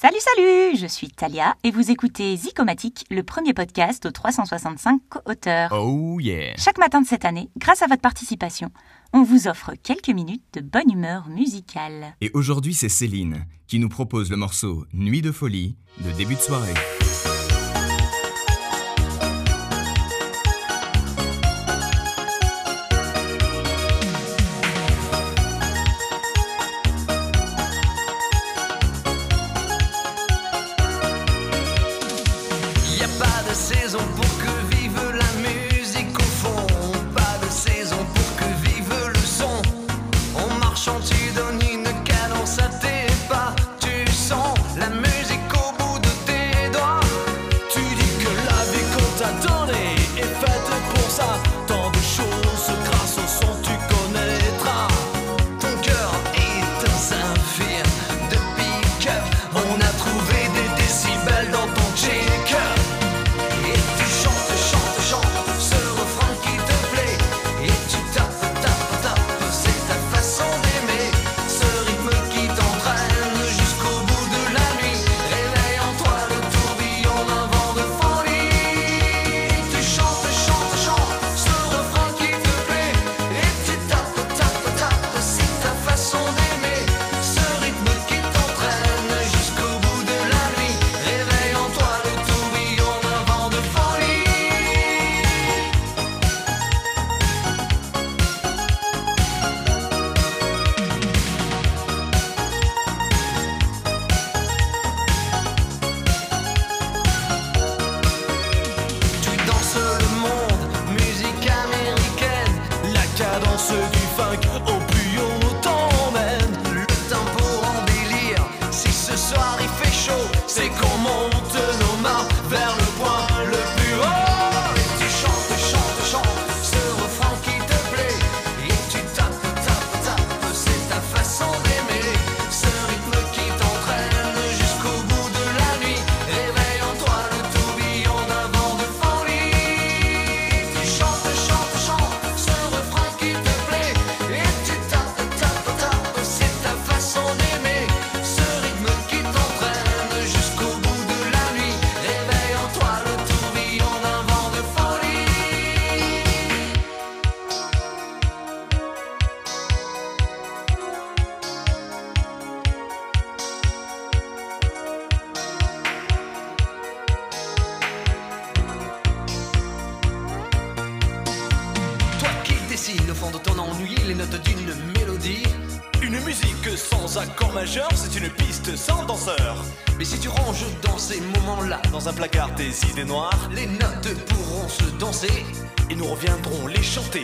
Salut, salut Je suis Talia et vous écoutez Zicomatique, le premier podcast aux 365 co-auteurs. Oh yeah Chaque matin de cette année, grâce à votre participation, on vous offre quelques minutes de bonne humeur musicale. Et aujourd'hui, c'est Céline qui nous propose le morceau Nuit de folie de début de soirée. Saison pour que vive la musique au fond. Pas de saison pour que vive le son. En marchant, tu donnes une cadence à tes pas. Tu sens la musique au bout de tes doigts. Tu dis que la vie qu'on t'a donnée est faite pour ça. Tant de choses grâce au son, tu connaîtras. Ton cœur est un saphir de pick-up. Dessines au fond de ton ennui les notes d'une mélodie. Une musique sans accord majeur, c'est une piste sans danseur. Mais si tu ranges dans ces moments-là, Dans un placard tes idées noires, les notes pourront se danser. et nous reviendrons les chanter.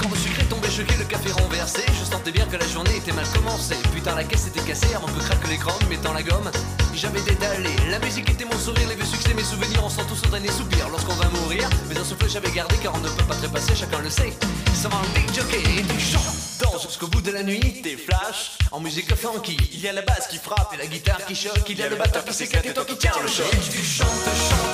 Quand le est tombé choqué, le café renversé, je sentais bien que la journée était mal commencée. Putain, la caisse était cassée avant que craque l'écran, mettant la gomme. J'avais dédalé, la musique était mon sourire, les vieux succès, mes souvenirs, on sent tous au dernier soupir lorsqu'on va mourir. Mais un souffle j'avais gardé car on ne peut pas trépasser, chacun le sait. Ça va un big jockey et chantes. Danse jusqu'au bout de la nuit, Des flashs, en musique funky. il y a la basse qui frappe Et la guitare qui choque, il y a le batteur qui s'éclate et toi qui tiens le choc. Tu chantes, chantes